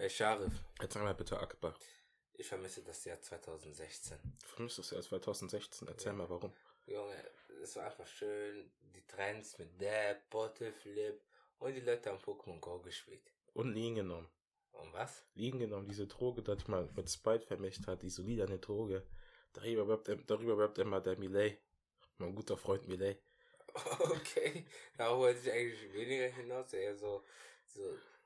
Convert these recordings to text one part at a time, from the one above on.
Hey Sharif, Erzähl mal bitte Akbar. ich vermisse das Jahr 2016. Du vermisst das Jahr 2016. Erzähl mal warum. Junge, es war einfach schön. Die Trends mit Dab, Bottle Flip und die Leute haben Pokémon Go gespielt. Und liegen genommen. Und was? Liegen genommen, diese Droge, die man mit Sprite vermischt hat, die solide Droge. Darüber wirbt, darüber wirbt immer der Millet. Mein guter Freund Millet. Okay, darauf wollte ich eigentlich weniger hinaus. Eher so, so da,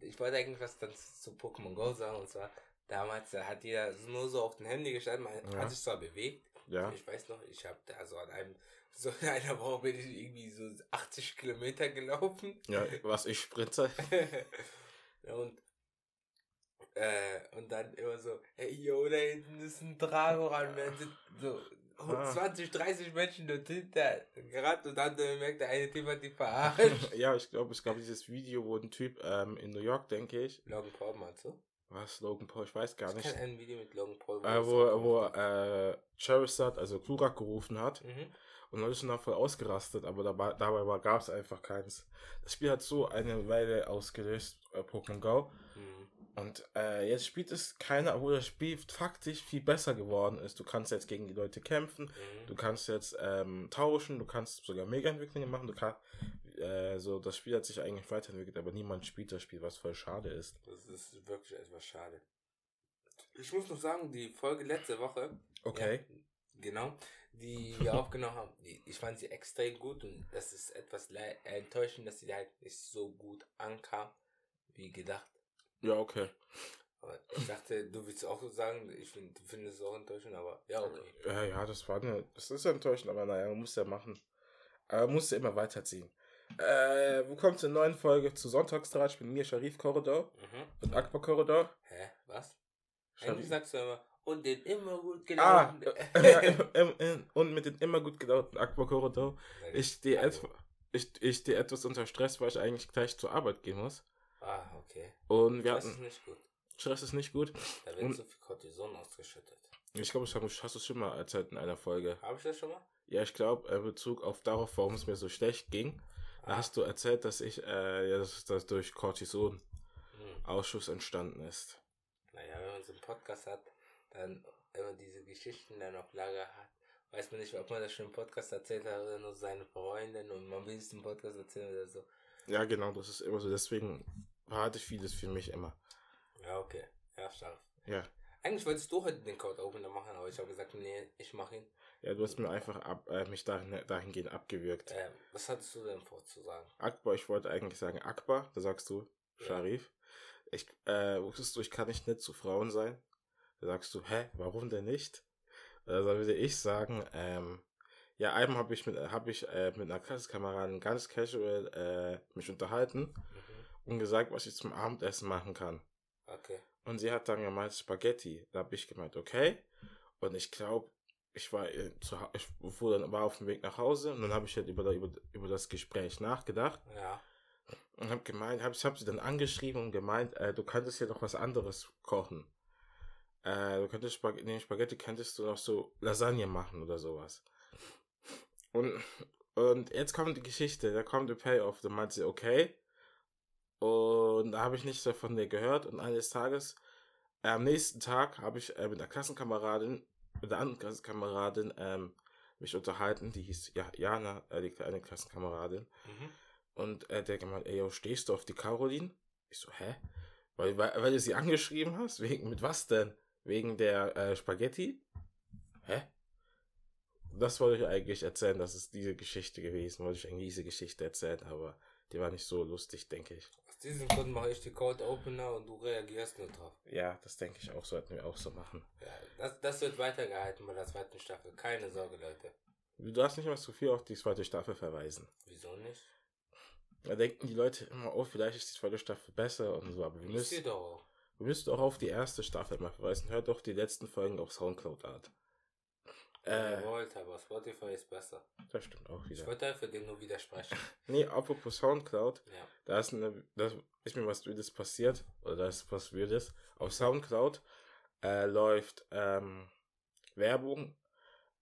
ich wollte eigentlich was dann zu Pokémon Go sagen. Und zwar, damals da hat jeder nur so auf dem Handy gestanden. Man Ja. hat sich zwar bewegt. Ja. Ich weiß noch, ich habe da so an einem, so in einer Woche bin ich irgendwie so 80 Kilometer gelaufen. Ja, was ich spritze. Und, äh, und dann immer so, hey, yo, da hinten ist ein Drago ran, wir sind so Ah. 20, 30 Menschen dort hinter gerannt und dann merkt der eine Typ hat die verarscht. ja, ich glaube, es gab dieses Video, wo ein Typ ähm, in New York, denke ich, Logan Paul meinst du? was Logan Paul, ich weiß gar Ich nicht, kenne ein Video mit Logan Paul. äh, wo, wo äh, Charizard, also Glurak gerufen hat. Mhm. Und Leute sind da voll ausgerastet, aber dabei, dabei gab es einfach keins. Das Spiel hat so eine Weile ausgelöst, äh, Pokémon Go. Mhm. Und äh, jetzt spielt es keiner, obwohl das Spiel faktisch viel besser geworden ist. Du kannst jetzt gegen die Leute kämpfen, Mhm. du kannst jetzt ähm, tauschen, du kannst sogar Mega-Entwicklungen machen. Du kannst, äh, so, das Spiel hat sich eigentlich weiterentwickelt, aber niemand spielt das Spiel, was voll schade ist. Das ist wirklich etwas schade. Ich muss noch sagen, die Folge letzte Woche, Okay. Ja, genau. Die wir aufgenommen haben, die, ich fand sie extrem gut und das ist etwas enttäuschend, dass sie halt nicht so gut ankam, wie gedacht. Ja, okay. Aber ich dachte, du willst auch so sagen, ich find, du findest es auch enttäuschend, aber ja, okay. Ja, ja, das war eine, das ist enttäuschend, aber naja, man muss ja machen. Aber man muss ja immer weiterziehen. Äh, willkommen zur neuen Folge zu Sonntagstratsch mit mir, Sharif Korridor Mhm. und Akbar Korridor. Hä? Was? Sharif. Eigentlich sagst du immer, und den immer gut Ah, gelaunten. ja, im, im, im, und mit den immer gut gelauten Akbar Korridor. Ich stehe Also, etwa, ich, ich stehe etwas unter Stress, weil ich eigentlich gleich zur Arbeit gehen muss. Ah, okay. Und wir ist hatten, nicht gut. Stress ist nicht gut. Da wird Und- so viel Cortison ausgeschüttet. Ich glaube, ich hab- hast du schon mal erzählt in einer Folge. Habe ich das schon mal? Ja, ich glaube, in Bezug auf darauf, warum es mir so schlecht ging, Ah. hast du erzählt, dass ich, äh, ja, dass das durch Cortison Hm. Ausschuss entstanden ist. Naja, wenn man so einen Podcast hat, dann immer diese Geschichten dann auf Lager hat, weiß man nicht, ob man das schon im Podcast erzählt hat oder nur seine Freundin und man will es im Podcast erzählen oder so. Ja, genau, das ist immer so. Deswegen behalte vieles für mich immer. Ja, okay. Ja, stark. Ja. Eigentlich wolltest du heute den Code Opener machen, aber ich habe gesagt, nee, ich mache ihn. Ja, du hast mir einfach ab, äh, mich dahin, dahingehend abgewürgt. Ähm, was hattest du denn vorzusagen? Akbar, ich wollte eigentlich sagen Akbar, da sagst du Ja. Sharif. Ich, äh, wusstest du, ich kann nicht nett zu Frauen sein? Da sagst du, hä, warum denn nicht? Da würde ich sagen, ähm, ja, einmal habe ich mit, hab ich, äh, mit einer Klassenkameradin ganz casual äh, mich unterhalten Mhm. Und gesagt, was ich zum Abendessen machen kann. Okay. Und sie hat dann gemeint Spaghetti. Da habe ich gemeint, okay. Und ich glaube, ich war äh, zu, ich dann, war auf dem Weg nach Hause und dann habe ich halt über, über, über das Gespräch nachgedacht Ja. und habe gemeint, hab, ich habe sie dann angeschrieben und gemeint, äh, du könntest ja noch was anderes kochen. Äh, du könntest Spaghetti, nee, Spaghetti könntest du noch so Lasagne machen oder sowas. Und, und jetzt kommt die Geschichte, da kommt der Payoff, da meint sie, okay. Und da habe ich nichts mehr von der gehört und eines Tages, äh, am nächsten Tag habe ich äh, mit einer Klassenkameradin, mit einer anderen Klassenkameradin ähm, mich unterhalten, die hieß ja, Jana, äh, die eine Klassenkameradin. Mhm. Und äh, der gemeint, ey, yo, stehst du auf die Caroline? Ich so, hä? Weil, weil, weil du sie angeschrieben hast? Wegen, mit was denn? Wegen der äh, Spaghetti? Hä? Das wollte ich eigentlich erzählen, das ist diese Geschichte gewesen, wollte ich eigentlich diese Geschichte erzählen, aber die war nicht so lustig, denke ich. Diesem Grund mache ich die Code Opener und du reagierst nur drauf. Ja, das denke ich auch, sollten wir auch so machen. Ja, das, das wird weitergehalten bei der zweiten Staffel. Keine Sorge, Leute. Du darfst nicht mal zu viel auf die zweite Staffel verweisen. Wieso nicht? Da denken die Leute immer, oh, vielleicht ist die zweite Staffel besser und so, aber wir müssen, doch wir müssen auch auf die erste Staffel mal verweisen. Hört doch die letzten Folgen auf Soundcloud Art. Äh, wollt, aber Spotify ist besser. das stimmt auch Ich wieder. wollte einfach dem nur widersprechen. Nee, apropos Soundcloud, Ja. da ist, eine, da ist mir was Wildes passiert, oder da ist was Wildes. Auf Soundcloud äh, läuft ähm, Werbung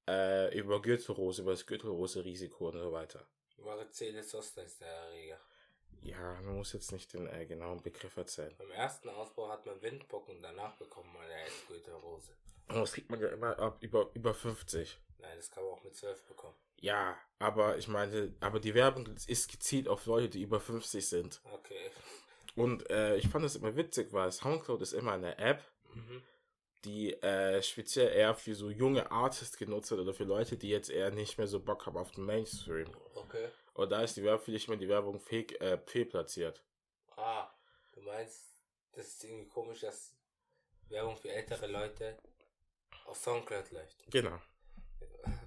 äh, über Gürtelrose, über das Gürtelrose-Risiko und so weiter. Ist der Erreger. Ja, man muss jetzt nicht den äh, genauen Begriff erzählen. Beim ersten Ausbau hat man Windpocken, danach bekommt man eine Eskulterose. Das kriegt man ja immer ab über, über 50. Nein, das kann man auch mit 12 bekommen. Ja, aber ich meine, aber die Werbung ist gezielt auf Leute, die über 50 sind. Okay. Und äh, ich fand das immer witzig, weil Soundcloud ist immer eine App, Mhm. die äh, speziell eher für so junge Artists genutzt wird oder für Leute, die jetzt eher nicht mehr so Bock haben auf den Mainstream. Okay. Und da ist die Werbung, finde ich, immer die Werbung fehl, äh, fehlplatziert. Ah, du meinst, das ist irgendwie komisch, dass Werbung für ältere Leute auf Soundcloud läuft. Genau.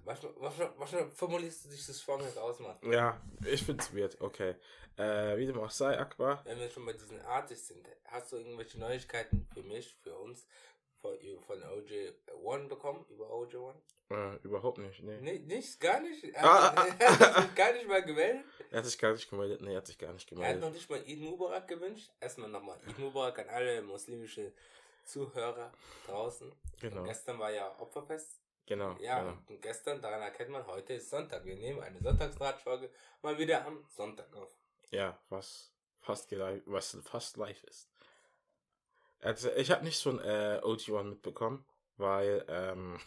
Manchmal, manchmal, manchmal formulierst du dich das vor mir aus, Mann. Ja, ich finde es weird. Okay. Äh, wie dem auch sei, Akbar. Wenn wir schon bei diesen Artists sind, hast du irgendwelche Neuigkeiten für mich, für uns, von, von OJ One bekommen? Über OJ One? Äh, überhaupt nicht, nee. Nee, nicht, gar nicht? Ah, Er hat sich gar nicht mal gemeldet. Er hat sich gar nicht gemeldet. Nee, er hat sich gar nicht Er hat noch gemeldet. nicht mal Eid Mubarak gewünscht. Erstmal nochmal Eid Mubarak an alle muslimischen Zuhörer draußen. Genau. Und gestern war ja Opferfest. Genau. Ja, genau. und gestern, daran erkennt man, heute ist Sonntag. Wir nehmen eine Sonntagsratschfolge mal wieder am Sonntag auf. Ja, was fast, was fast live ist. Also, ich habe nicht ein äh, OG1 mitbekommen, weil, ähm,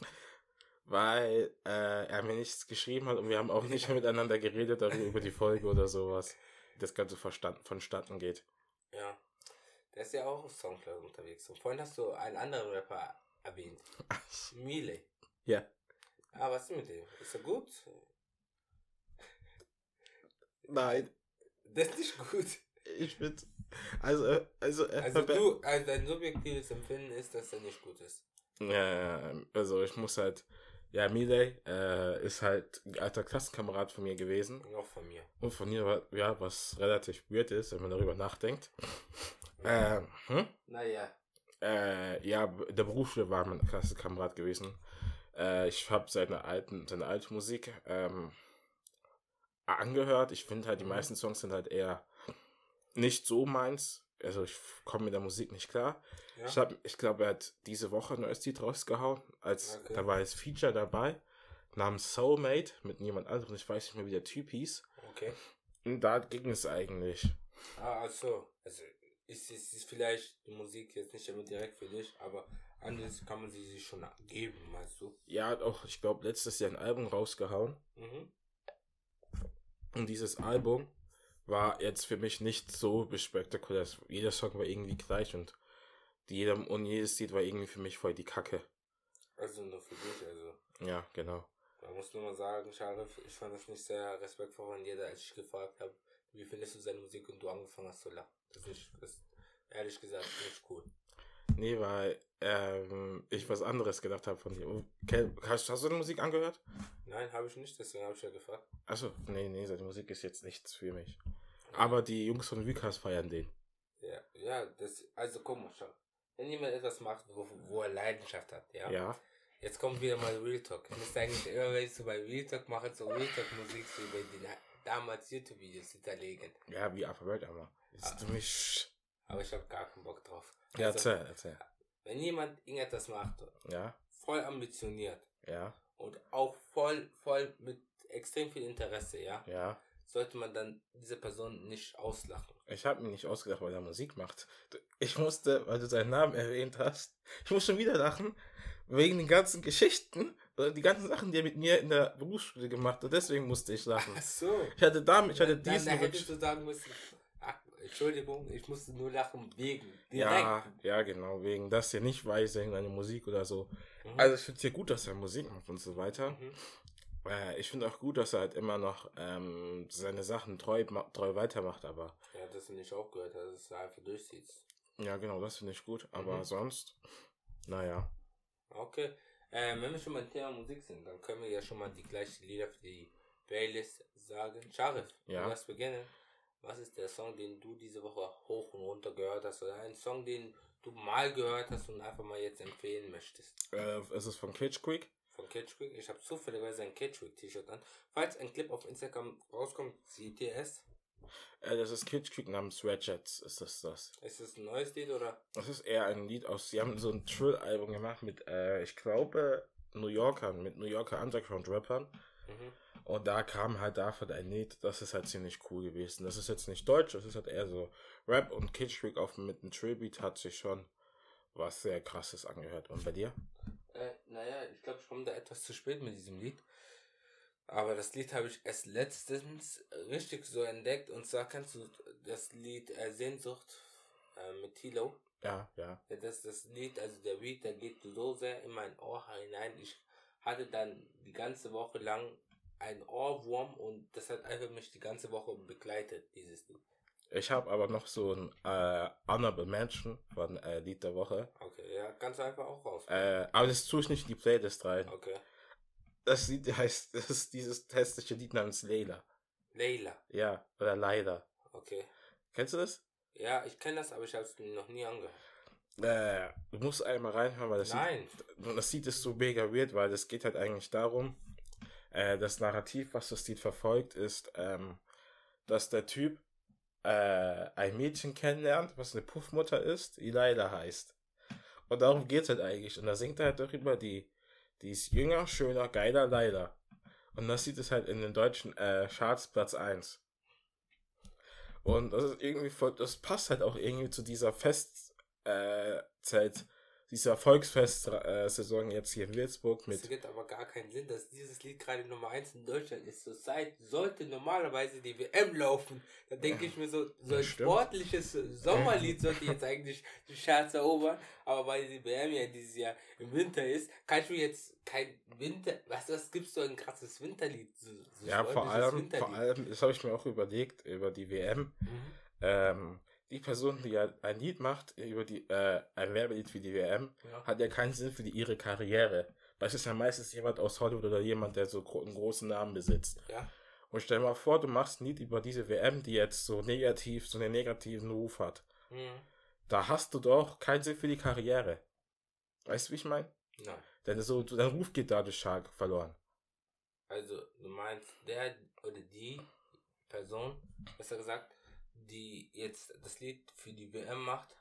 weil äh, er mir nichts geschrieben hat und wir haben auch nicht miteinander geredet darüber, über die Folge oder sowas, wie das Ganze verstanden, vonstatten geht. Ja. Der ist ja auch auf Soundcloud unterwegs. Und vorhin hast du einen anderen Rapper erwähnt. Miele. Ja. Ah, was ist mit dem? Ist er gut? Nein, Das ist nicht gut. ich bin, also, also, Also du, also dein subjektives Empfinden ist, dass er nicht gut ist. Ja, also ich muss halt, ja, Miley äh, ist halt ein alter Klassenkamerad von mir gewesen. Und auch von mir. Und von mir, war- ja, was relativ weird ist, wenn man darüber nachdenkt. Ähm, hm? Naja. äh, ja, der Berufsschule war mein Klassenkamerad gewesen. Äh, ich habe seine alten, seine alte Musik ähm, angehört. Ich finde halt, die Mhm. meisten Songs sind halt eher nicht so meins. Also ich komme mit der Musik nicht klar. Ja. Ich, hab, ich glaube, er hat diese Woche ein neues Lied rausgehauen. Als, Okay. Da war als Feature dabei, namens Soulmate, mit niemand anderem. Ich weiß nicht mehr, wie der Typ hieß. Okay. Und da ging es eigentlich. Ah, also. Also ist, ist, ist vielleicht die Musik jetzt nicht immer direkt für dich, aber anders kann man sie sich schon geben, meinst du? Ja, hat auch, ich glaube, letztes Jahr ein Album rausgehauen. Mhm. Und dieses Album war jetzt für mich nicht so spektakulär. Jeder Song war irgendwie gleich und jeder, und jedes Lied war irgendwie für mich voll die Kacke. Also nur für dich, also. Ja, genau. Da muss nur mal sagen, Sharif, ich fand das nicht sehr respektvoll von dir, als ich gefragt habe, wie findest du seine Musik und du angefangen hast zu lachen. Das ist das, ehrlich gesagt, nicht cool. Nee, weil ähm, ich was anderes gedacht habe von dir. Okay, hast, hast du die Musik angehört? Nein, habe ich nicht, deswegen habe ich ja gefragt. Achso, nee, nee, seine Musik ist jetzt nichts für mich. Aber die Jungs von Vikas feiern den. Ja, ja, das, also guck mal, schau. Wenn jemand etwas macht, wo, wo er Leidenschaft hat, ja? Ja. Jetzt kommt wieder mal Real Talk. Ich müsste eigentlich immer, wenn ich so bei Real Talk mache, so Real Talk Musik so über die damals YouTube-Videos hinterlegen. Ja, wie Alphabet aber. Ist du mich. Aber ich habe gar keinen Bock drauf. Ja, Also, erzähl, erzähl. wenn jemand irgendetwas macht, Ja, voll ambitioniert ja, und auch voll, voll mit extrem viel Interesse, ja, ja. Sollte man dann diese Person nicht auslachen. Ich habe mir nicht ausgedacht, weil er Musik macht. Ich musste, weil du seinen Namen erwähnt hast, ich muss schon wieder lachen, wegen den ganzen Geschichten die ganzen Sachen, die er mit mir in der Berufsschule gemacht hat. Deswegen musste ich lachen. Ach so. Ich hatte damit, ich hatte dann, dann diesen hättest Rutsch. du sagen müssen, ach, Entschuldigung, ich musste nur lachen wegen. Ja, ja, genau, wegen das hier nicht weiß, irgendeine Musik oder so. Mhm. Also ich finde es ja gut, dass er Musik macht und so weiter. Mhm. Äh, ich finde auch gut, dass er halt immer noch ähm, seine Sachen treu, treu weitermacht, aber Ja, das du nicht aufgehört hast, dass du einfach durchziehst. ja, genau, das finde ich gut. Aber Mhm. sonst, naja. Okay. Ähm, wenn wir schon beim Thema Musik sind, dann können wir ja schon mal die gleichen Lieder für die Playlist sagen. Sharif, Ja. du darfst beginnen. Was ist der Song, den du diese Woche hoch und runter gehört hast? Oder ein Song, den du mal gehört hast und einfach mal jetzt empfehlen möchtest? Äh, es ist von Kitsch Quick. Von Kitschquick. Ich habe zufälligerweise ein Kitschquick-T-Shirt an. Falls ein Clip auf Instagram rauskommt, seht ihr es. Äh, das ist Kitsch Quick namens Ratchets, ist das das. Ist es ein neues Lied oder? Das ist eher ein Lied aus, sie haben so ein Trill-Album gemacht mit, äh, ich glaube, New Yorkern, mit New Yorker Underground-Rappern. Mhm. Und da kam halt davon ein Lied, das ist halt ziemlich cool gewesen. Das ist jetzt nicht deutsch, das ist halt eher so Rap und Kitschwick auf mit einem Tribute hat sich schon was sehr krasses angehört. Und bei dir? Naja, ich glaube, ich komme da etwas zu spät mit diesem Lied. Aber das Lied habe ich erst letztens richtig so entdeckt. Und zwar kennst du das Lied äh, Sehnsucht äh, mit Tilo. Ja, ja. Ja, das das Lied, also der Beat, der geht so sehr in mein Ohr hinein. Ich hatte dann die ganze Woche lang einen Ohrwurm und das hat einfach mich die ganze Woche begleitet, dieses Lied. Ich habe aber noch so ein äh, Honorable Mention von äh, Lied der Woche. Okay, ja, ganz einfach auch raus. Äh, aber das tue ich nicht in die Playlist rein. Okay. Das Lied heißt, das ist dieses hässliche Lied namens Leila. Leila. Ja, oder Leider. Okay. Kennst du das? Ja, ich kenne das, aber ich habe es noch nie angehört. Äh, du musst einmal reinhören, weil das Nein. Lied, das Lied ist so mega weird, weil es geht halt eigentlich darum, äh, das Narrativ, was das Lied verfolgt, ist, ähm, dass der Typ äh, ein Mädchen kennenlernt, was eine Puffmutter ist, die Leila heißt. Und darum geht's halt eigentlich. Und da singt er halt darüber, die, die ist jünger, schöner, geiler, Leila. Und das sieht es halt in den deutschen äh, Charts Platz 1. Und das ist irgendwie voll, das passt halt auch irgendwie zu dieser Festzeit, äh, dieser Volksfest-Saison jetzt hier in Würzburg mit. Es ergibt aber gar keinen Sinn, dass dieses Lied gerade Nummer 1 in Deutschland ist. Zur Zeit sollte normalerweise die WM laufen. Da denke ich mir so, so ein sportliches Sommerlied sollte jetzt eigentlich die Charts erobern. Aber weil die WM ja dieses Jahr im Winter ist, kann ich mir jetzt kein Winter. Was, was gibt's so ein krasses Winterlied? So, so Ja, vor allem, Winterlied. vor allem, das habe ich mir auch überlegt über die WM. Mhm. Ähm, die Person, die ja ein Lied macht über die, äh, ein Werbelied für die WM, Ja. hat ja keinen Sinn für die, ihre Karriere. Weil es ist ja meistens jemand aus Hollywood oder jemand, der so einen großen Namen besitzt. ja. Und stell dir mal vor, du machst ein Lied über diese WM, die jetzt so negativ, so einen negativen Ruf hat. Mhm. Da hast du doch keinen Sinn für die Karriere. Weißt du, wie ich meine? Nein. Denn so, dein Ruf geht dadurch stark verloren. Also, du meinst, der oder die Person, besser gesagt, die jetzt das Lied für die WM macht,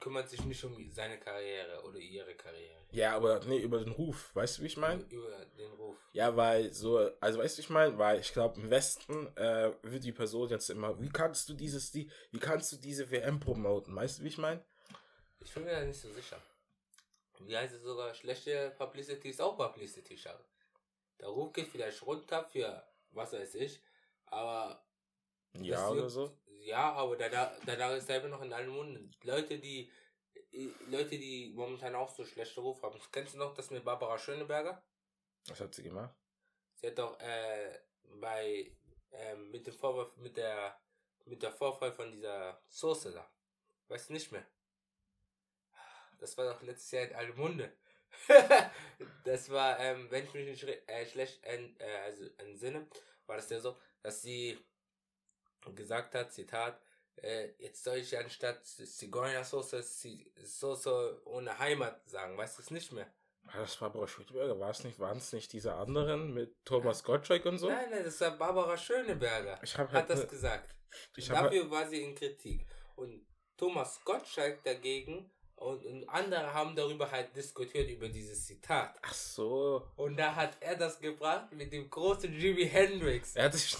kümmert sich nicht um seine Karriere oder ihre Karriere. Ja, aber nee, über den Ruf. Weißt du, wie ich meine? Über den Ruf. Ja, weil so, also weißt du, ich meine, weil ich glaube, im Westen äh, wird die Person jetzt immer, wie kannst du dieses, die, wie kannst du diese WM promoten? Weißt du, wie ich meine? Ich bin mir da nicht so sicher. Wie heißt es sogar, schlechte Publicity ist auch Publicity, schade. Der Ruf geht vielleicht runter für was weiß ich, aber Ja, oder so. Ja, aber danach, danach ist selber noch in allen Munden. Leute, die Leute, die momentan auch so schlechte Ruf haben. Kennst du noch das mit Barbara Schöneberger? Was hat sie gemacht? Sie hat doch äh, bei ähm, mit dem Vorwurf mit der mit der Vorfall von dieser Soße da. Weißt du nicht mehr? Das war doch letztes Jahr in alle Munde. das war, ähm, wenn ich mich nicht äh, schlecht äh, also entsinne, war das ja so, dass sie gesagt hat, Zitat, äh, jetzt soll ich anstatt Zigeunersoße Zi- Soße ohne Heimat sagen, weißt du es nicht mehr? Das war Barbara Schöneberger, war es nicht, waren es nicht diese anderen mit Thomas Gottschalk und so? Nein, nein, das war Barbara Schöneberger. Ich habe halt, hat das ne- gesagt. Dafür war sie in Kritik. Und Thomas Gottschalk dagegen und, und andere haben darüber halt diskutiert, über dieses Zitat. ach so, Und da hat er das gebracht mit dem großen Jimi Hendrix. er hat sich,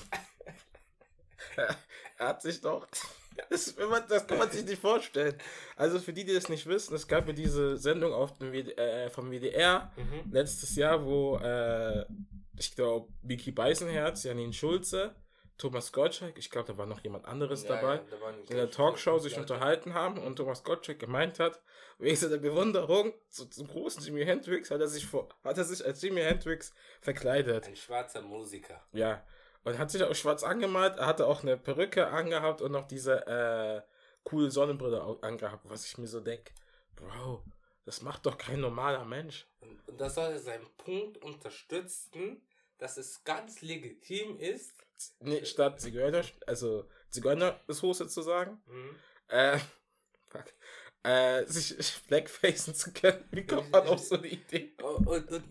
er hat sich doch, das, das kann man sich nicht vorstellen. Also für die, die das nicht wissen, es gab ja diese Sendung auf dem äh, vom WDR, Mhm. letztes Jahr, wo äh, ich glaube, Vicky Beisenherz, Janine Schulze, Thomas Gottschalk, ich glaube, da war noch jemand anderes Ja, dabei, ja, da in der Talkshow sich unterhalten haben und Thomas Gottschalk gemeint hat, wegen seiner Bewunderung zu, zum großen Jimi Hendrix hat er sich vor, hat er sich als Jimi Hendrix verkleidet. Ein schwarzer Musiker. Ja. Und hat sich auch schwarz angemalt, er hatte auch eine Perücke angehabt und noch diese äh, coole Sonnenbrille angehabt, was ich mir so denke, Bro, das macht doch kein normaler Mensch. Und, das soll seinen Punkt unterstützen, dass es ganz legitim ist. Nee, statt Zigeuner, also Zigeuner-Soße zu sagen, Mhm. äh, fuck, äh, sich blackfacen zu können. Wie kommt man auf so eine Idee? Und, und, und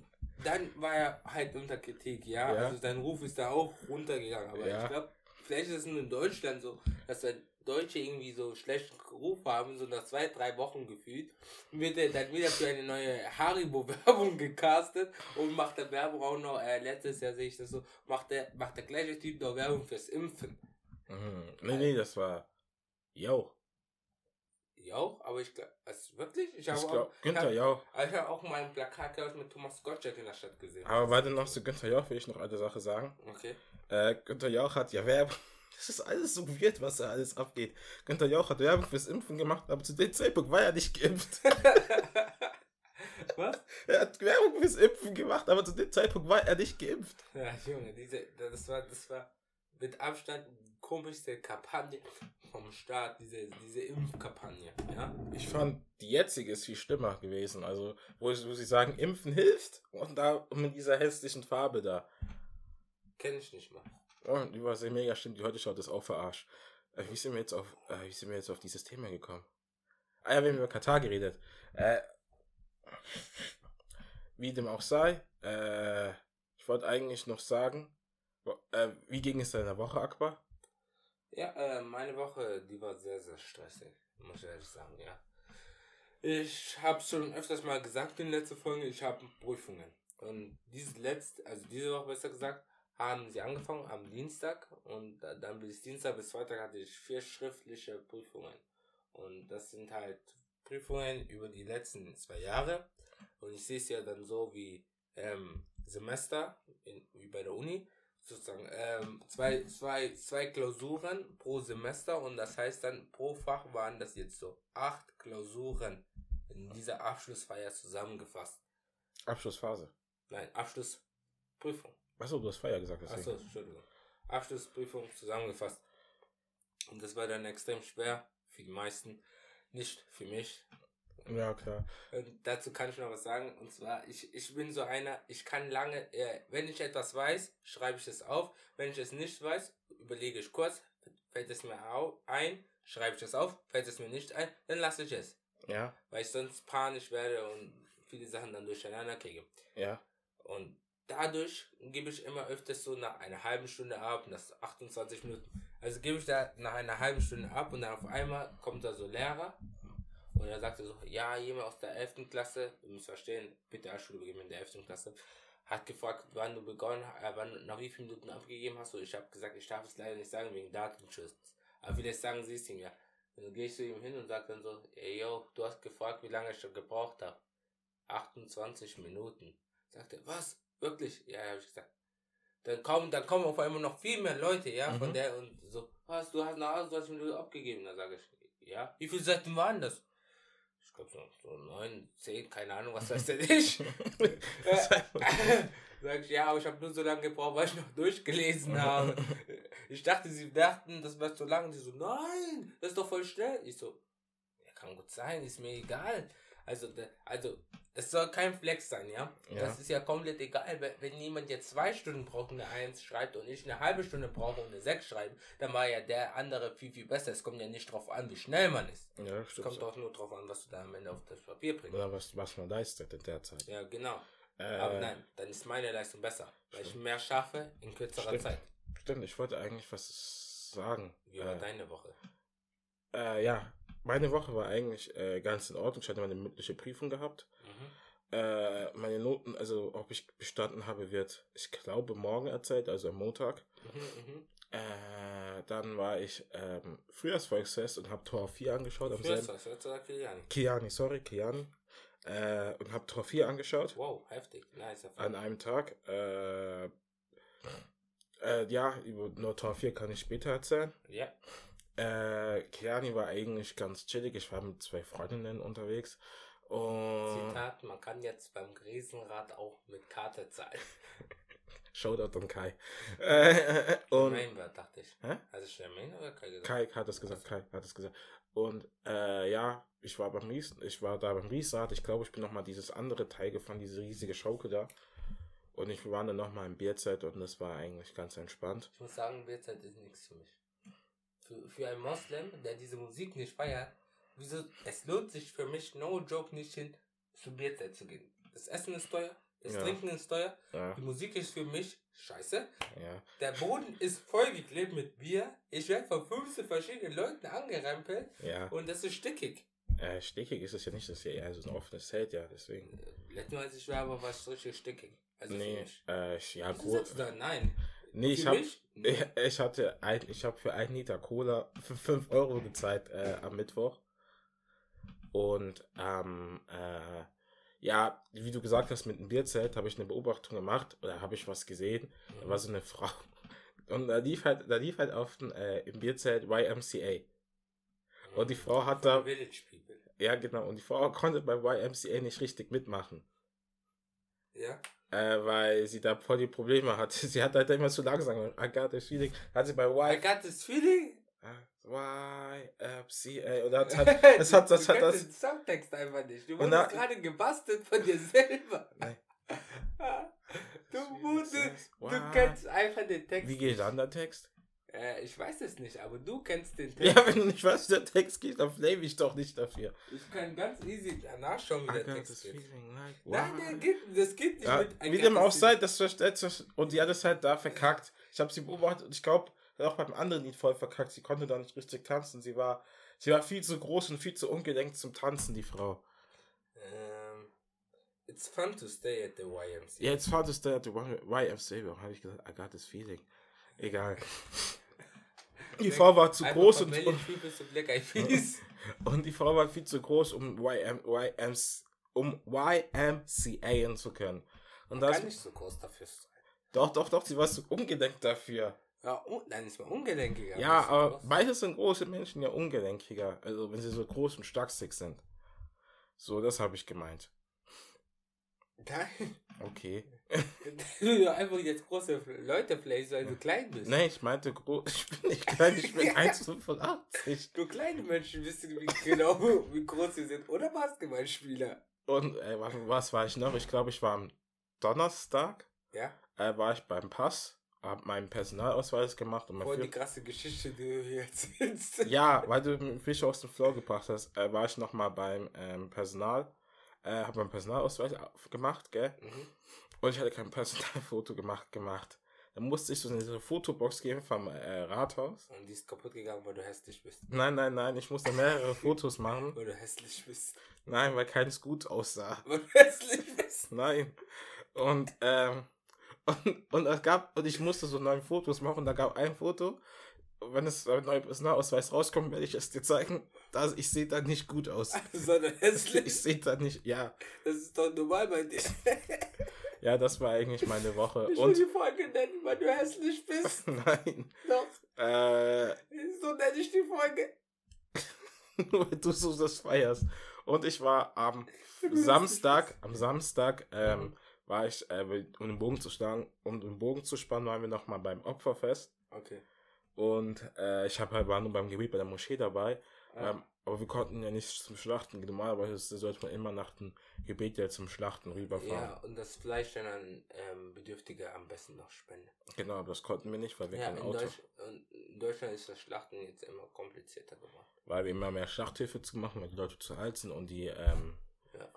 dann war er halt unter Kritik, ja. Ja. Also sein Ruf ist da auch runtergegangen. Aber Ja. ich glaube, vielleicht ist es nur in Deutschland so, dass dann Deutsche irgendwie so schlechten Ruf haben, so nach zwei, drei Wochen gefühlt, wird er dann wieder für eine neue Haribo-Werbung gecastet und macht der Werbung auch noch, äh, letztes Jahr sehe ich das so, macht der, macht der gleiche Typ noch Werbung fürs Impfen. Mhm. Nee, nee, das war Jauch. Jauch, aber ich glaube, also wirklich? Ich Ich habe glaub, auch, Günther hab, Jauch. ich hab auch mal ein Plakat ich, mit Thomas Gottschalk in der Stadt gesehen. Aber warte noch zu Günther Jauch, will ich noch eine Sache sagen. Okay. Äh, Günther Jauch hat ja Werbung. Das ist alles so weird, was da alles abgeht. Günther Jauch hat Werbung fürs Impfen gemacht, aber zu dem Zeitpunkt war er nicht geimpft. Was? er hat Werbung fürs Impfen gemacht, aber zu dem Zeitpunkt war er nicht geimpft. Ja, Junge, diese, das war, das war mit Abstand komischste Kampagne vom Staat, diese, diese Impfkampagne, ja? Ich fand, die jetzige ist viel schlimmer gewesen. Also, wo, wo sie sagen, Impfen hilft und da mit dieser hässlichen Farbe da. Kenn ich nicht mal. Oh, die war sehr mega stimmt. Die heute schaut das auch verarscht. Äh, wie sind wir jetzt auf, äh, wie sind wir jetzt auf dieses Thema gekommen? Ah ja, wir haben über Katar geredet. Äh, wie dem auch sei, äh, ich wollte eigentlich noch sagen, äh, wie ging es deiner Woche, Akbar? Ja, äh, meine Woche, die war sehr, sehr stressig, muss ich ehrlich sagen, ja. Ich habe schon öfters mal gesagt in letzter Folge, ich habe Prüfungen. Und diese letzte, also diese Woche besser gesagt, haben sie angefangen am Dienstag und da- dann bis Dienstag bis Freitag hatte ich vier schriftliche Prüfungen. Und das sind halt Prüfungen über die letzten zwei Jahre. Und ich sehe es ja dann so wie ähm, Semester, in, wie bei der Uni sozusagen ähm, zwei, zwei, zwei Klausuren pro Semester und das heißt dann pro Fach waren das jetzt so acht Klausuren in dieser Abschlussfeier zusammengefasst. Abschlussphase. Nein, Abschlussprüfung. Achso, du hast Feier gesagt. Deswegen. Achso, Entschuldigung. Abschlussprüfung zusammengefasst. Und das war dann extrem schwer für die meisten. Nicht für mich. Ja, klar. Und dazu kann ich noch was sagen. Und zwar, ich, ich bin so einer, ich kann lange, äh, wenn ich etwas weiß, schreibe ich es auf. Wenn ich es nicht weiß, überlege ich kurz, fällt es mir au ein, schreibe ich es auf, fällt es mir nicht ein, dann lasse ich es. Ja, Weil ich sonst panisch werde und viele Sachen dann durcheinander kriege. ja. Und dadurch gebe ich immer öfters so nach einer halben Stunde ab, ist 28 Minuten. Also gebe ich da nach einer halben Stunde ab und dann auf einmal kommt da so Lehrer und er sagte so, ja, jemand aus der 11. Klasse, du musst verstehen, bitte Schule begeben in der 11. Klasse, hat gefragt, wann du begonnen, äh, wann, nach wie vielen Minuten abgegeben hast. Und ich habe gesagt, ich darf es leider nicht sagen wegen Datenschutz. Aber vielleicht sagen sie es ihm ja. Dann gehe ich zu ihm hin und sage dann so, ey yo, du hast gefragt, wie lange ich schon gebraucht habe. 28 Minuten. Sagt er, was? Wirklich? Ja, habe ich gesagt. Dann kommen, dann kommen auf einmal noch viel mehr Leute, ja, von Mhm. der und so, was, du hast nach 28 Minuten abgegeben. Dann sage ich, ja. Wie viele Seiten waren das? Ich glaube so, so neun, zehn, keine Ahnung, was weiß der nicht. Sag ich, ja, aber ich habe nur so lange gebraucht, weil ich noch durchgelesen habe. Ich dachte, sie dachten, das war so lang. Die so, nein, das ist doch voll schnell. Ich so, ja, kann gut sein, ist mir egal. Also, also, es soll kein Flex sein, ja? Ja. Das ist ja komplett egal. Wenn, jemand jetzt zwei Stunden braucht und eine Eins schreibt und ich eine halbe Stunde brauche und eine Sechs schreiben, dann war ja der andere viel, viel besser. Es kommt ja nicht drauf an, wie schnell man ist. Ja, Es kommt auch nur drauf an, was du da am Ende auf das Papier bringst. Oder was, was man leistet in der Zeit. Ja, genau. Äh, Aber nein, dann ist meine Leistung besser, weil ich Stimmt. mehr schaffe in kürzerer Stimmt. Zeit. Stimmt, ich wollte eigentlich was sagen. Wie war Äh, deine Woche? Äh, ja, meine Woche war eigentlich äh, ganz in Ordnung. Ich hatte meine mündliche Prüfung gehabt. Mhm. Äh, meine Noten, also ob ich bestanden habe, wird, ich glaube, morgen erzählt, also am Montag. Mhm, mhm. Äh, dann war ich ähm, Frühjahrsvolksfest und habe Tor 4 angeschaut. Jetzt sagt Kilian. Kiani, sorry, Kiani. Äh, und habe Tor 4 angeschaut. Wow, heftig. Nice. An einem Tag. Äh, äh, ja, über nur Tor 4 kann ich später erzählen. Ja. Äh, Kiani war eigentlich ganz chillig. Ich war mit zwei Freundinnen unterwegs. Und Zitat, man kann jetzt beim Riesenrad auch mit Karte zahlen. Shoutout an Kai. Äh, und Main war, dachte ich. Hä? Also ich Main oder Kai gesagt? Kai hat das gesagt, Kai hat das gesagt. Und äh, ja, ich war beim Ries, ich war da beim Riesrad. Ich glaube, ich bin noch mal dieses andere Teil gefahren, diese riesige Schaukel da. Und ich war dann noch mal im Bierzelt und das war eigentlich ganz entspannt. Ich muss sagen, Bierzeit ist nichts für mich. Für, für einen Moslem, der diese Musik nicht feiert, wieso, es lohnt sich für mich, no joke, nicht hin, zu Bierzeit zu gehen. Das Essen ist teuer, das Ja. Trinken ist teuer, Ja, die Musik ist für mich Scheiße. Ja. Der Boden ist vollgeklebt mit Bier. Ich werde von 15 verschiedenen Leuten angerempelt Ja. und das ist stickig. Äh, stickig ist es ja nicht, das ist ja eher so ein offenes Zelt, ja, deswegen. Letztes Mal, als ich war, aber war es richtig stickig. Also für Nee, mich. äh, ja, gut. nein. Nee, ich Für hab, mich? ich, hatte ein, ich habe für ein Liter Cola für 5 Euro gezahlt äh, am Mittwoch. Und ähm, äh, ja, wie du gesagt hast, mit dem Bierzelt habe ich eine Beobachtung gemacht oder habe ich was gesehen. Da war so eine Frau. Und da lief halt, da lief halt auf dem, äh, im Bierzelt YMCA. Und die Frau hat da, Village People. ja genau, und die Frau konnte beim YMCA nicht richtig mitmachen. Ja? Äh, weil sie da voll die Probleme hatte. Sie hat halt immer zu langsam. I got this feeling. Hat sie bei I Y, got this feeling. YMCA. Und das hat, das hat, das du hat, kennst das. den Songtext einfach nicht. Du wurdest gerade gebastelt von dir selber. Nein. Du, wurdest, du Why? kennst einfach den Text. Wie geht dann der Text? Äh, ich weiß es nicht, aber du kennst den Text. Ja, wenn du nicht weißt, wie der Text geht, dann flame ich doch nicht dafür. Ich kann ganz easy nachschauen, wie I der Text geht. like Nein, why? der geht, das geht nicht Ja, mit wie dem auch sei, das versteht sich. Und die hat es halt da verkackt. Ich habe sie beobachtet und ich glaube, auch beim anderen Lied voll verkackt. Sie konnte da nicht richtig tanzen. Sie war, sie war viel zu groß und viel zu ungelenkt zum Tanzen, die Frau. Ähm, it's fun to stay at the YMCA. Ja, jetzt fand es der der YMCA. Warum habe ich gesagt, I got this feeling? Egal. Die Frau war zu Einfach groß und, und, die Frau war viel zu groß, um YM, YMs, um YMCA zu können. Und das, Kann nicht so groß dafür sein. doch, doch, doch, sie war zu ungelenkt dafür. Ja, un dann ist man ungelenkiger. Ja, so aber meistens sind große Menschen ja ungelenkiger. Also wenn sie so groß und starkstig sind. So, das habe ich gemeint. Nein, Okay. du einfach jetzt große Leute vielleicht, weil du klein bist. Nein, ich meinte groß. Ich bin nicht klein, ich bin 1,85. Du kleine Menschen wissen genau, wie groß sie sind. Oder Basketballspieler. Und äh, was, was war ich noch? Ich glaube, ich war am Donnerstag, Ja? äh, war ich beim Pass, habe meinen Personalausweis gemacht und mein Voll die krasse Geschichte, die du hier erzählst. Ja, weil du Fisch aus dem Floor gebracht hast, äh, war ich nochmal beim ähm, Personal, äh, habe meinen Personalausweis gemacht, gell? Mhm. Und ich hatte kein Personalfoto gemacht, gemacht. Dann musste ich so in diese Fotobox gehen vom äh, Rathaus. Und die ist kaputt gegangen, weil du hässlich bist. Nein, nein, nein, ich musste mehrere Fotos machen. Weil du hässlich bist. Nein, weil keins gut aussah. Weil du hässlich bist. Nein. Und, ähm, und, und es gab, und ich musste so neun Fotos machen, und da gab ein Foto. Wenn es ein neuer Personalausweis rauskommt, werde ich es dir zeigen. Da, ich sehe da nicht gut aus. Sondern Ich hässlich. sehe da nicht, ja. Das ist doch normal bei dir. Ja, das war eigentlich meine Woche. Ich will Und, die Folge nennen, weil du hässlich bist. nein. Doch. Äh, So nenne ich die Folge. nur weil du so das feierst. Und ich war am Samstag, am Samstag, ähm, war ich, äh, um den Bogen zu schlagen, um den Bogen zu spannen, waren wir nochmal beim Opferfest. Okay. Und äh, ich hab halt, war nur beim Gebet bei der Moschee dabei. Ah. Ähm, aber wir konnten ja nicht zum Schlachten. Normalerweise sollte man immer nach dem Gebet ja zum Schlachten rüberfahren. Ja, und das Fleisch dann an ähm, Bedürftige am besten noch spenden. Genau, aber das konnten wir nicht, weil wir Ja, kein in, Auto, Deutsch, und in Deutschland ist das Schlachten jetzt immer komplizierter geworden. weil wir immer mehr Schlachthilfe zu machen, weil die Leute zu alt sind und die, ähm, Ja.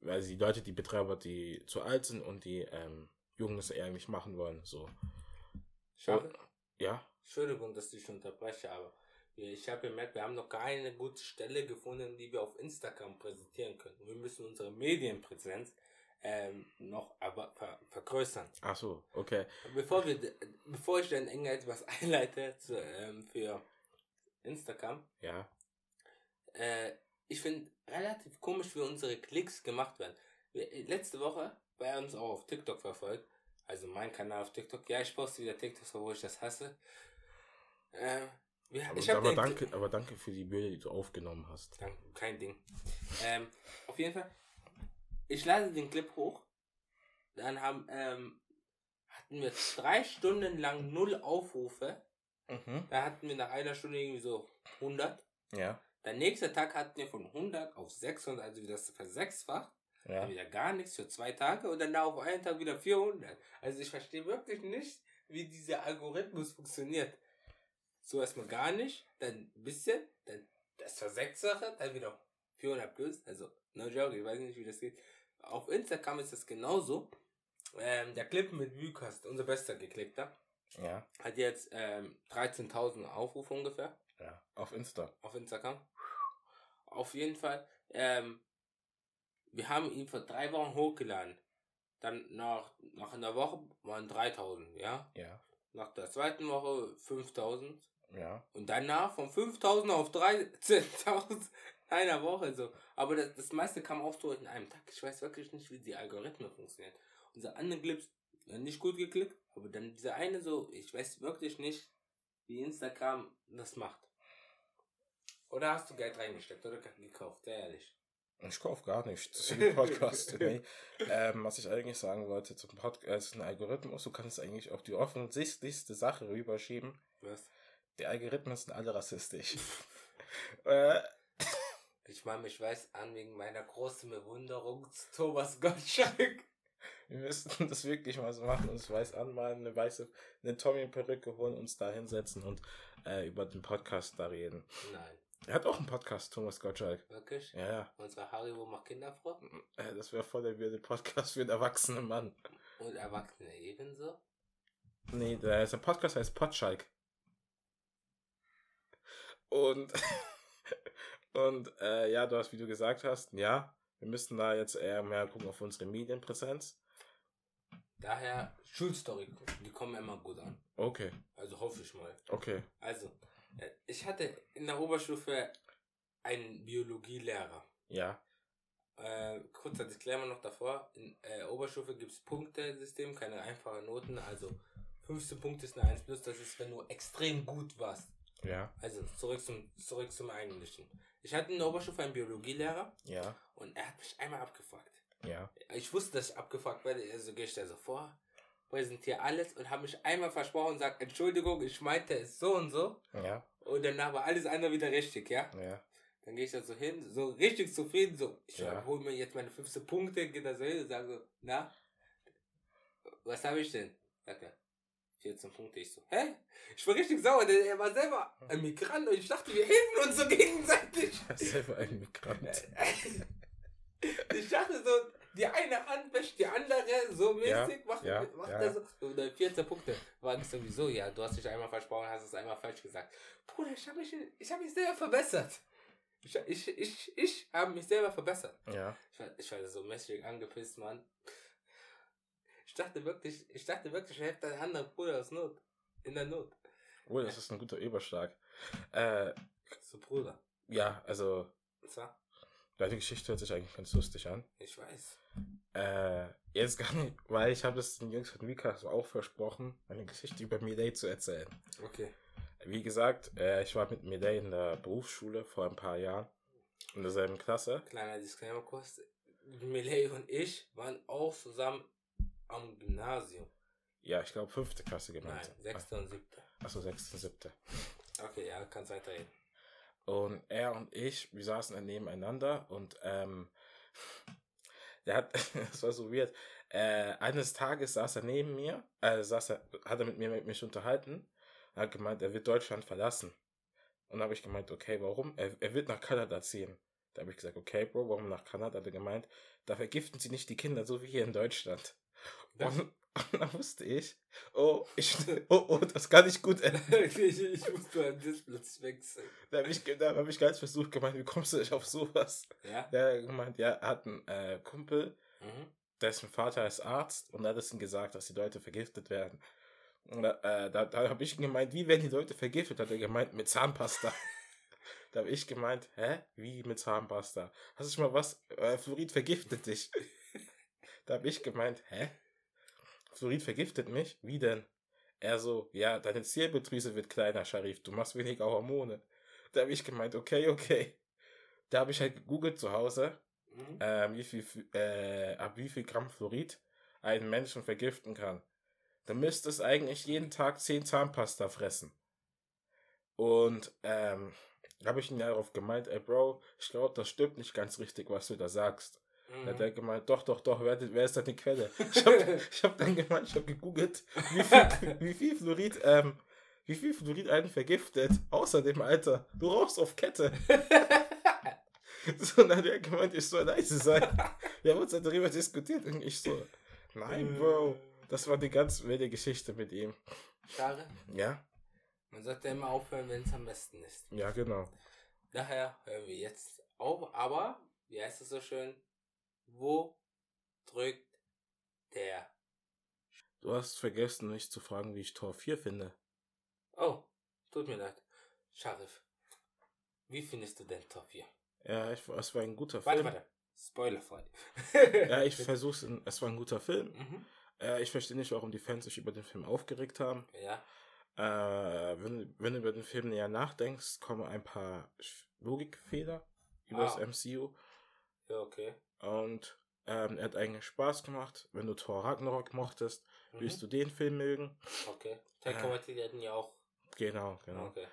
weil die Leute, die Betreiber, die zu alt sind und die ähm, Jungen das eigentlich machen wollen. So. Schade. Ja, Entschuldigung, dass ich unterbreche, aber ich habe gemerkt, wir haben noch keine gute Stelle gefunden, die wir auf Instagram präsentieren können. Wir müssen unsere Medienpräsenz ähm, noch aber ver vergrößern. ach so, okay. Bevor, wir, bevor ich dann Engel etwas einleite zu, ähm, für Instagram, Ja, äh, ich finde relativ komisch, wie unsere Klicks gemacht werden. Letzte Woche, wer uns auch auf TikTok verfolgt, also mein Kanal auf TikTok, ja, ich poste wieder TikToks, wo ich das hasse. Äh, wir, aber, aber, danke, aber danke für die Bilder, die du aufgenommen hast. Danke, kein Ding. Ähm, auf jeden Fall, ich lade den Clip hoch. Dann haben, ähm, hatten wir drei Stunden lang null Aufrufe. Mhm. Da hatten wir nach einer Stunde irgendwie so 100. Ja, Der nächste Tag hatten wir von 100 auf 600, also wieder versechsfacht. ja. Dann wieder gar nichts für zwei Tage und dann auf einen Tag wieder 400. Also ich verstehe wirklich nicht, wie dieser Algorithmus funktioniert. So erstmal gar nicht, dann ein bisschen, dann das versechsfache, dann wieder 400 plus. Also, no joke, ich weiß nicht, wie das geht. Auf Instagram ist das genauso. Ähm, der Clip mit Vucast, unser bester geklickter, Ja. hat jetzt ähm, 13.000 Aufrufe ungefähr Ja. Auf Insta. auf Instagram. Auf jeden Fall. Ähm, wir haben ihn vor drei Wochen hochgeladen. Dann nach, nach einer Woche waren 3000, ja. Ja. Nach der zweiten Woche 5000. Ja. Und danach von 5000 auf 13.000 einer Woche so. Aber das, das meiste kam auch so in einem Tag. Ich weiß wirklich nicht, wie die Algorithmen funktionieren. Unser andere Clips nicht gut geklickt, aber dann dieser eine so, ich weiß wirklich nicht, wie Instagram das macht. Oder hast du Geld reingesteckt oder gekauft, sehr ehrlich. Ich kaufe gar nichts für den Podcast. nee. ähm, was ich eigentlich sagen wollte zum Podcast, ein Algorithmus, du kannst eigentlich auf die offensichtlichste Sache rüberschieben. Was? Die Algorithmen sind alle rassistisch. äh, Ich meine, ich weiß an wegen meiner großen Bewunderung zu Thomas Gottschalk. wir müssten das wirklich mal so machen, uns weiß anmalen, eine weiße, eine Tommy-Perücke holen, uns da hinsetzen und äh, über den Podcast da reden. Nein, Er hat auch einen Podcast, Thomas Gottschalk. wirklich? Ja, ja. Unsere Haribo macht Kinder vor Äh, Das wäre voll der wilde Podcast für einen erwachsenen Mann. und Erwachsene ebenso. Nee, der, sein Podcast heißt Potschalk. Und, und äh, ja, du hast, wie du gesagt hast, ja, wir müssten da jetzt eher mehr gucken auf unsere Medienpräsenz. Daher Schulstory, die kommen immer gut an. Okay, Also hoffe ich mal. okay. Also, äh, ich hatte in der Oberstufe einen Biologielehrer. Ja, Äh, kurzer Disclaimer noch davor. In äh, Oberstufe gibt es Punktesystem, keine einfachen Noten. Also 15 Punkte ist eine 1 plus, das ist, wenn du extrem gut warst. Ja, Also zurück zum, zurück zum Eigentlichen. Ich hatte in der Oberstufe einen Biologielehrer ja, und er hat mich einmal abgefragt. ja. Ich wusste, dass ich abgefragt werde, also gehe ich da so vor, präsentiere alles und habe mich einmal versprochen und sagt, Entschuldigung, ich meinte es so und so. Ja, Und danach war alles andere wieder richtig, ja? ja, Dann gehe ich da so hin, so richtig zufrieden, so, ich Ja. hole mir jetzt meine 15 Punkte, gehe da so hin und sage so, na, was habe ich denn? Sagt er, 14 Punkte. Ich so, hä? Ich war richtig sauer, denn er war selber ein Migrant und ich dachte, wir helfen uns so gegenseitig. er ist selber ein Migrant. Ich dachte so, die eine Hand wäscht die andere, so mäßig, Ja, macht, ja, macht ja. er so. Und dann 14 Punkte waren sowieso, ja, du hast dich einmal versprochen, hast es einmal falsch gesagt. Bruder, ich habe mich, ich hab mich selber verbessert. Ich, ich, ich, ich habe mich selber verbessert. Ja, Ich war, ich war so mäßig angepisst, Mann. Ich dachte wirklich, ich dachte wirklich, ich helfe deinen anderen Bruder aus Not. In der Not. oh, das ist ein guter Überschlag. Äh, So, Bruder. ja, also, So, deine Geschichte hört sich eigentlich ganz lustig an. ich weiß. Äh, jetzt gar nicht, weil ich habe es den Jungs von Mika auch versprochen, eine Geschichte über Millet zu erzählen. Okay. Wie gesagt, äh, ich war mit Millet in der Berufsschule vor ein paar Jahren in derselben Klasse. Kleiner Disclaimer kurz. Millet und ich waren auch zusammen am Gymnasium. Ja, ich glaube fünfte Klasse Nein, gemeinsam. sechste und siebte. Achso, sechste, siebte. Okay, ja, kannst weiterreden. Und er und ich, wir saßen dann nebeneinander und ähm, der hat, das war so weird. Äh, eines Tages saß er neben mir, äh, saß er, hat er mit mir mit mich unterhalten, hat gemeint, er wird Deutschland verlassen. Und habe ich gemeint, okay, warum? Er, er wird nach Kanada ziehen. Da habe ich gesagt, okay, Bro, warum nach Kanada? Hat er gemeint, da vergiften sie nicht die Kinder, so wie hier in Deutschland. Und, und dann wusste ich, oh, ich, oh, oh, das kann nicht gut enden. ich, ich musste an Display wechseln. Da habe ich, da hab ich ganz versucht gemeint, wie kommst du nicht auf sowas? Ja? Der hat gemeint, ja, er hat einen äh, Kumpel, Mhm. dessen Vater ist Arzt und er hat es ihm gesagt, dass die Leute vergiftet werden. Und da, äh, da, da habe ich gemeint, wie werden die Leute vergiftet? Hat er gemeint, mit Zahnpasta. da habe ich gemeint, hä? Wie mit Zahnpasta? Hast du schon mal was? Äh, Fluorid vergiftet dich. da habe ich gemeint, hä? Fluorid vergiftet mich? Wie denn? Er so, ja, deine Zirbeldrüse wird kleiner, Sharif, du machst weniger Hormone. Da habe ich gemeint, okay, okay. Da habe ich halt gegoogelt zu Hause, Mhm. äh, wie viel, äh, ab wie viel Gramm Fluorid einen Menschen vergiften kann. Dann müsste es eigentlich jeden Tag 10 Zahnpasta fressen. Und ähm, da habe ich ihn darauf gemeint, ey Bro, ich glaube, das stimmt nicht ganz richtig, was du da sagst. Da hat er Mhm. gemeint, doch, doch, doch, wer, wer ist die Quelle? Ich habe ich hab dann gemeint, ich habe gegoogelt, wie viel, wie viel Fluorid, ähm, wie viel Fluorid einen vergiftet. Außerdem, Alter, du rauchst auf Kette. So, dann hat er gemeint, ich soll leise sein. Wir haben uns dann darüber diskutiert und ich so, Nein, Bro. Das war die ganz wilde Geschichte mit ihm. Schade. Ja? Man sollte immer aufhören, wenn es am besten ist. Ja, genau. Daher hören wir jetzt auf. Aber, wie heißt es so schön? Wo drückt der? Du hast vergessen, mich zu fragen, wie ich Tor 4 finde. Oh, tut mir leid. Scharif. Wie findest du denn Top 4? Ja, ich, es war ein guter Warte, Film. warte. Spoilerfrei. Ja, ich versuch's. in- Es war ein guter Film. Mhm. Äh, ich verstehe nicht, warum die Fans sich über den Film aufgeregt haben. Ja. Äh, wenn, wenn du über den Film näher nachdenkst, kommen ein paar Logikfehler über Ah. das MCU. Ja, okay. Und ähm, er hat eigentlich Spaß gemacht. Wenn du Thor Ragnarok mochtest, Mhm. wirst du den Film mögen. Okay. Taika Äh. Waititi hatten ja auch. Genau, genau. Okay.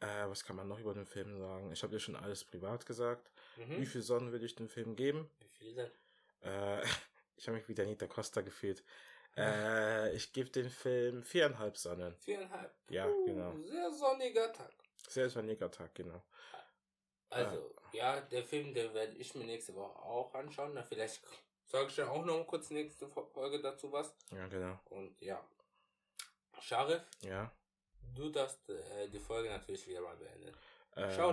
Äh, was kann man noch über den Film sagen? Ich habe dir schon alles privat gesagt. Mhm. Wie viel Sonnen würde ich dem Film geben? Wie viel denn? Äh, ich habe mich wie Anita Costa gefühlt. Äh, ich gebe dem Film viereinhalb Sonnen. Viereinhalb. Ja, Uh, genau. Sehr sonniger Tag. Sehr sonniger Tag, genau. Also, ja, der Film, der werde ich mir nächste Woche auch anschauen. Na, vielleicht sage ich dann auch noch kurz nächste Fo- Folge dazu was. Ja, genau. Und ja. Scharif, Ja. du darfst äh, die Folge natürlich wieder mal beenden. Äh, Ciao.